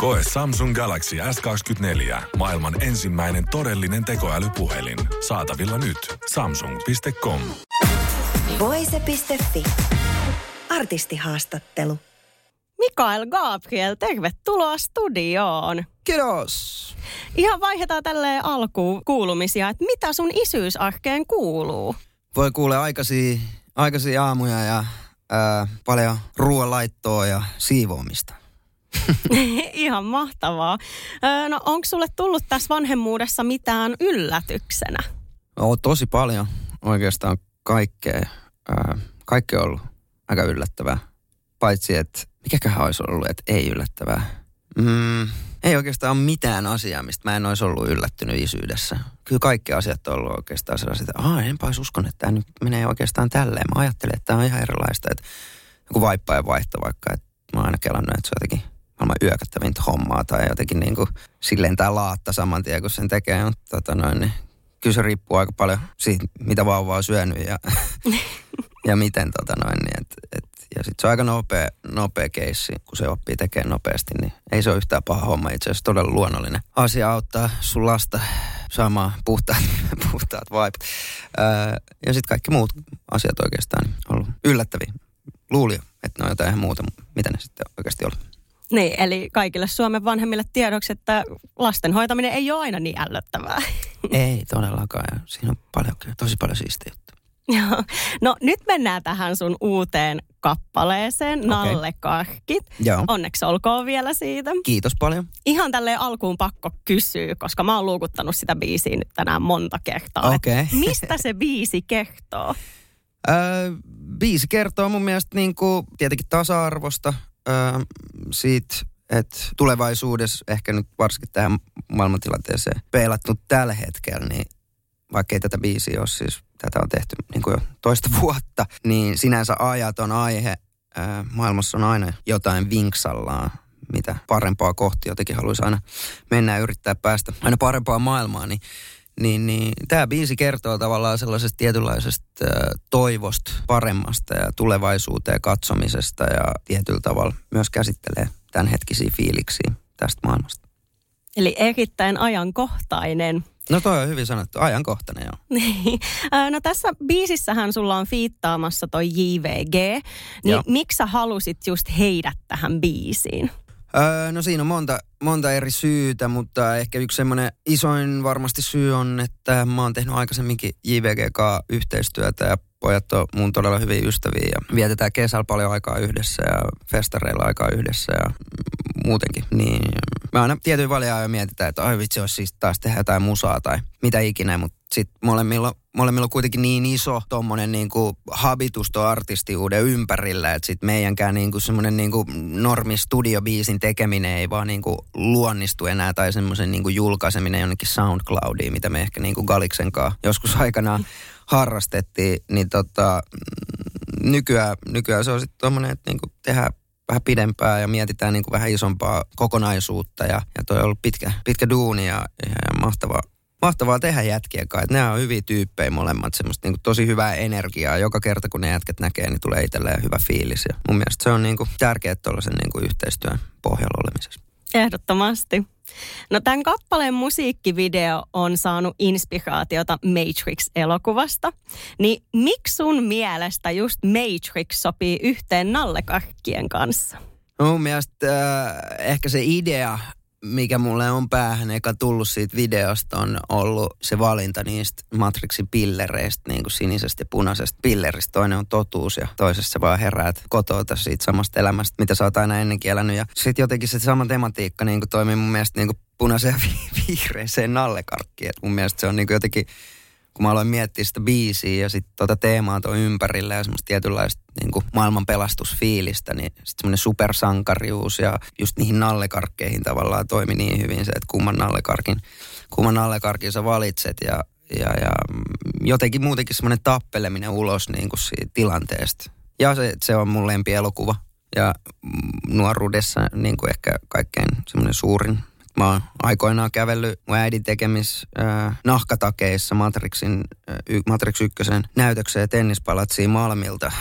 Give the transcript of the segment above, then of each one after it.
Koe Samsung Galaxy S24. Maailman ensimmäinen todellinen tekoälypuhelin. Saatavilla nyt. Samsung.com. Voise.fi. Artistihaastattelu. Mikael Gabriel, tervetuloa studioon. Kiitos. Ihan vaihdetaan tälleen alkuun kuulumisia, että mitä sun isyysarkeen kuuluu? Voi kuule aikaisia, aikaisia aamuja ja ää, paljon ruoanlaittoa ja siivoamista. Ihan mahtavaa. No onko sulle tullut tässä vanhemmuudessa mitään yllätyksenä? On tosi paljon oikeastaan kaikkea. Kaikki on ollut aika yllättävää. Paitsi, että mikäköhän olisi ollut, että ei yllättävää. Mm, ei oikeastaan ole mitään asiaa, mistä mä en olisi ollut yllättynyt isyydessä. Kyllä kaikki asiat on ollut oikeastaan sellaisia, että Aa, enpä olisi uskonut, että tämä nyt menee oikeastaan tälleen. Mä ajattelen, että tämä on ihan erilaista, että joku vaippa ja vaihto vaikka, että mä oon aina kelannut, että se on jotenkin maailman yökättävintä hommaa tai jotenkin niin kuin silleen tämä laatta saman tien, kun sen tekee. Mutta tota noin, niin kyllä se riippuu aika paljon siitä, mitä vauva on syönyt ja, ja miten tota noin, niin et, et, ja sitten se on aika nopea, nopea keissi, kun se oppii tekemään nopeasti, niin ei se ole yhtään paha homma. Itse asiassa todella luonnollinen asia auttaa sun lasta saamaan puhtaat, puhtaat vaipat. Öö, ja sitten kaikki muut asiat oikeastaan on ollut yllättäviä. Luulin että ne on jotain ihan muuta, mitä ne sitten oikeasti oli. Niin, eli kaikille Suomen vanhemmille tiedoksi, että lasten hoitaminen ei ole aina niin ällöttävää. Ei todellakaan. Siinä on paljon, tosi paljon siistejä. Joo. No nyt mennään tähän sun uuteen kappaleeseen, okay. Nalle Karkit. Joo. Onneksi olkoon vielä siitä. Kiitos paljon. Ihan tälleen alkuun pakko kysyä, koska mä oon luukuttanut sitä biisiä nyt tänään monta kertaa. Et Mistä se biisi kertoo? Öö, biisi kertoo mun mielestä niin kuin, tietenkin tasa-arvosta, öö, siitä, että tulevaisuudessa ehkä nyt varsinkin tähän maailmantilanteeseen peilattu tällä hetkellä, niin vaikka ei tätä biisiä ole siis, tätä on tehty niin kuin jo toista vuotta, niin sinänsä ajaton aihe. Ää, maailmassa on aina jotain vinksallaan, mitä parempaa kohti jotenkin haluaisi aina mennä ja yrittää päästä aina parempaa maailmaa, niin niin, niin tämä biisi kertoo tavallaan sellaisesta tietynlaisesta toivosta, paremmasta ja tulevaisuuteen katsomisesta ja tietyllä tavalla myös käsittelee tämänhetkisiä fiiliksiä tästä maailmasta. Eli erittäin ajankohtainen. No toi on hyvin sanottu, ajankohtainen joo. Niin. No tässä biisissähän sulla on fiittaamassa toi JVG. Niin Joo. miksi sä halusit just heidät tähän biisiin? Öö, no siinä on monta, monta eri syytä, mutta ehkä yksi semmoinen isoin varmasti syy on, että mä oon tehnyt aikaisemminkin JVGK yhteistyötä ja pojat on mun todella hyviä ystäviä ja vietetään kesällä paljon aikaa yhdessä ja festareilla aikaa yhdessä ja muutenkin. Niin mä aina tietyin väliä jo mietitään, että ai vitsi, olisi siis taas tehdä jotain musaa tai mitä ikinä, mutta sitten molemmilla, molemmilla on kuitenkin niin iso tommonen niinku habitus tuon artistiuuden ympärillä, että sitten meidänkään niinku semmoinen niinku normi studiobiisin tekeminen ei vaan niinku luonnistu enää tai semmoisen niinku julkaiseminen jonnekin SoundCloudiin, mitä me ehkä niinku Galiksen kanssa joskus aikanaan harrastettiin, niin tota, mm, nykyään, nykyään se on sitten tommonen, että niinku tehdään vähän pidempää ja mietitään niinku vähän isompaa kokonaisuutta ja, ja toi on ollut pitkä, pitkä duuni ja, ja, ja mahtavaa, mahtavaa tehdä jätkien. Et Nämä on hyviä tyyppejä molemmat, semmoista niinku tosi hyvää energiaa. Joka kerta kun ne jätket näkee, niin tulee itselleen hyvä fiilis. Ja mun mielestä se on niinku tärkeää tuollaisen niinku yhteistyön pohjalla olemisessa. Ehdottomasti. No tämän kappaleen musiikkivideo on saanut inspiraatiota Matrix-elokuvasta. Niin miksi sun mielestä just Matrix sopii yhteen nallekarkkien kanssa? No mun mielestä äh, ehkä se idea, mikä mulle on päähän eka tullut siitä videosta, on ollut se valinta niistä Matrixin pillereistä, niin kuin sinisestä ja punaisesta pilleristä. Toinen on totuus ja toisessa vaan heräät kotota siitä samasta elämästä, mitä sä oot aina ennenkin elänyt. Ja sitten jotenkin se sama tematiikka niin kuin toimii mun mielestä niin kuin punaiseen ja vi- vihreeseen nallekarkkiin. Et mun mielestä se on niin kuin jotenkin kun mä aloin miettiä sitä biisiä ja sitten tota teemaa tuon ympärillä ja semmoista tietynlaista niin kuin maailman pelastusfiilistä, niin sitten semmoinen supersankarius ja just niihin nallekarkkeihin tavallaan toimi niin hyvin se, että kumman nallekarkin, kumman nallekarkin sä valitset ja ja, ja jotenkin muutenkin semmoinen tappeleminen ulos niin kuin siitä tilanteesta. Ja se, se on mun lempielokuva. Ja nuoruudessa niin kuin ehkä kaikkein semmoinen suurin. Mä oon aikoinaan kävellyt mun äidin tekemis äh, nahkatakeissa Matrixin, äh, Matrix 1 näytökseen tennispalatsiin Malmilta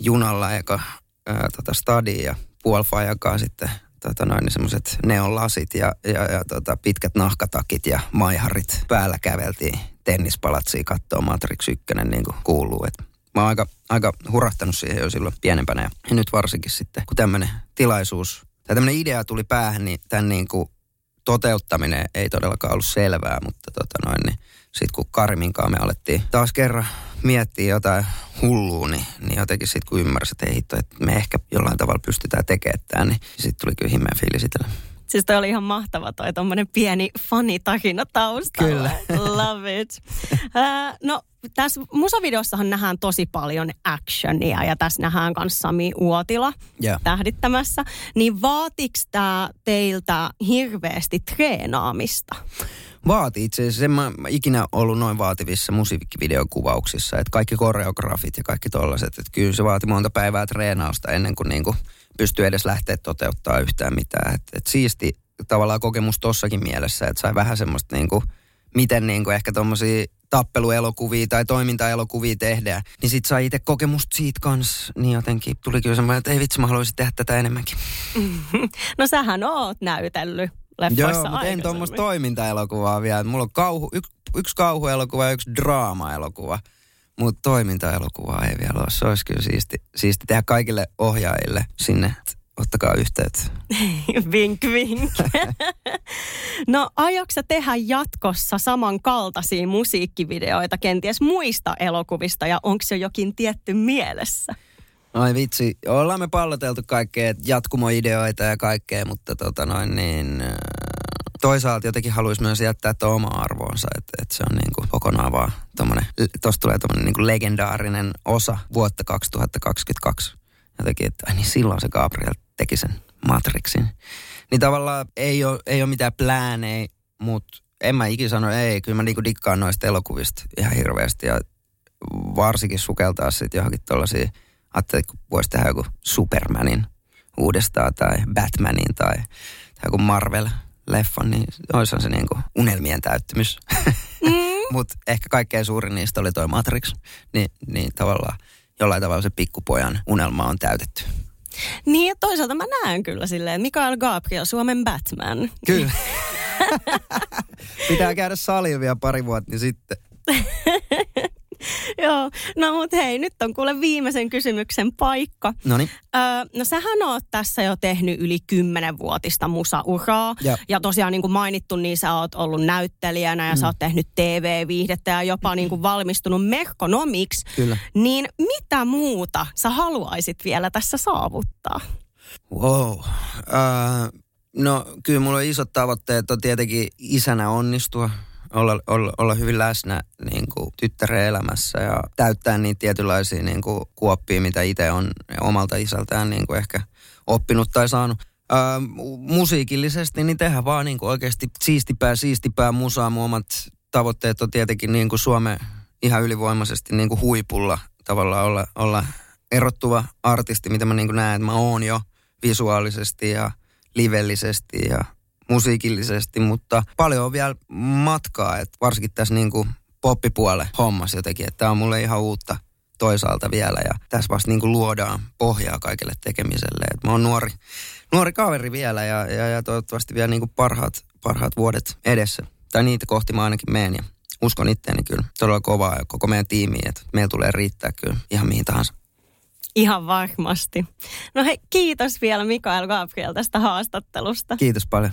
junalla eka äh, tota stadiin ja puolifajakaan sitten tota noin, niin neonlasit ja, ja, ja tota, pitkät nahkatakit ja maiharit päällä käveltiin tennispalatsiin katsoa Matrix 1 niin kuin kuuluu. Et mä oon aika, aika hurahtanut siihen jo silloin pienempänä ja nyt varsinkin sitten, kun tämmöinen tilaisuus tai tämmöinen idea tuli päähän, niin tämän niin kuin toteuttaminen ei todellakaan ollut selvää, mutta tota noin, niin sitten kun Kariminkaan me alettiin taas kerran miettiä jotain hullua, niin, niin jotenkin sitten kun ymmärsit, että että me ehkä jollain tavalla pystytään tekemään tämä, niin sitten tuli kyllä himmeä fiilis itselle. Siis toi oli ihan mahtava toi tommonen pieni fanitakina taustalla. Kyllä. Love it. Uh, no tässä musavideossahan nähdään tosi paljon actionia ja tässä nähdään myös Sami Uotila yeah. tähdittämässä. Niin vaatiks tämä teiltä hirveästi treenaamista? Vaati itse asiassa. En mä ikinä ollut noin vaativissa musiikkivideokuvauksissa. Että kaikki koreografit ja kaikki tollaset. Että kyllä se vaati monta päivää treenausta ennen kuin niinku pystyy edes lähteä toteuttaa yhtään mitään. Että et siisti tavallaan kokemus tossakin mielessä, että sai vähän semmoista niinku, miten niinku ehkä tommosia tappeluelokuvia tai toimintaelokuvia tehdään, niin sit sai itse kokemusta siitä kanssa, niin jotenkin tuli kyllä semmoinen, että ei vitsi, mä haluaisin tehdä tätä enemmänkin. no sähän oot näytellyt leffoissa Joo, mutta en tuommoista toimintaelokuvaa vielä. Mulla on kauhu, yksi, yksi kauhuelokuva ja yksi draama-elokuva. Mutta toimintaelokuvaa ei vielä ole. Se olisi kyllä siisti, siisti tehdä kaikille ohjaajille sinne. Ottakaa yhteyttä. vink, vink. no aiotko tehdä jatkossa samankaltaisia musiikkivideoita kenties muista elokuvista ja onko se jokin tietty mielessä? Ai vitsi, ollaan me palloteltu kaikkea jatkumoideoita ja kaikkea, mutta tota noin niin, toisaalta jotenkin haluaisi myös jättää tuo oma arvoonsa, että, että se on niin kuin kokonaan vaan tommonen, tosta tulee tommonen niin kuin legendaarinen osa vuotta 2022. Jotenkin, että niin silloin se Gabriel teki sen Matrixin. Niin tavallaan ei ole, ei ole mitään pläänejä, mutta en mä ikinä sano ei. Kyllä mä niinku dikkaan noista elokuvista ihan hirveästi ja varsinkin sukeltaa sitten johonkin tollaisiin että voisi tehdä joku Supermanin uudestaan tai Batmanin tai, tai joku Marvel-leffon, niin olisi se niin kuin unelmien täyttymys. Mm. Mutta ehkä kaikkein suurin niistä oli toi Matrix, niin, niin tavallaan jollain tavalla se pikkupojan unelma on täytetty. Niin ja toisaalta mä näen kyllä silleen, Mikael Gabriel, Suomen Batman. Kyllä. Pitää käydä saliin vielä pari vuotta, niin sitten. Joo, no mut hei, nyt on kuule viimeisen kysymyksen paikka. Noniin. Öö, no sähän oot tässä jo tehnyt yli kymmenenvuotista musauraa. Ja, ja tosiaan niin kuin mainittu, niin sä oot ollut näyttelijänä ja mm. sä oot tehnyt TV-viihdettä ja jopa niin kuin valmistunut merkonomiksi. Kyllä. Niin mitä muuta sä haluaisit vielä tässä saavuttaa? Wow. Uh, no kyllä mulla on isot tavoitteet on tietenkin isänä onnistua olla, olla, olla hyvin läsnä niin kuin tyttären elämässä ja täyttää niitä tietynlaisia niin kuin kuoppia, mitä itse on omalta isältään niin kuin ehkä oppinut tai saanut. Ää, musiikillisesti niin tehdä vaan niin kuin oikeasti siistipää, siistipää musaa. Mun omat tavoitteet on tietenkin niin kuin Suomen ihan ylivoimaisesti niin kuin huipulla tavallaan olla, olla erottuva artisti, mitä mä niin kuin näen, että mä oon jo visuaalisesti ja livellisesti ja musiikillisesti, mutta paljon on vielä matkaa, että varsinkin tässä niin kuin poppipuolen hommas jotenkin, että tämä on mulle ihan uutta toisaalta vielä ja tässä vasta niin kuin luodaan pohjaa kaikille tekemiselle. Et mä oon nuori, nuori kaveri vielä ja, ja, ja toivottavasti vielä niin kuin parhaat, parhaat vuodet edessä. Tai niitä kohti mä ainakin menen ja uskon itteeni kyllä todella kovaa ja koko meidän tiimiin, että meillä tulee riittää kyllä ihan mihin tahansa. Ihan varmasti. No hei, kiitos vielä Mikael Gabriel tästä haastattelusta. Kiitos paljon.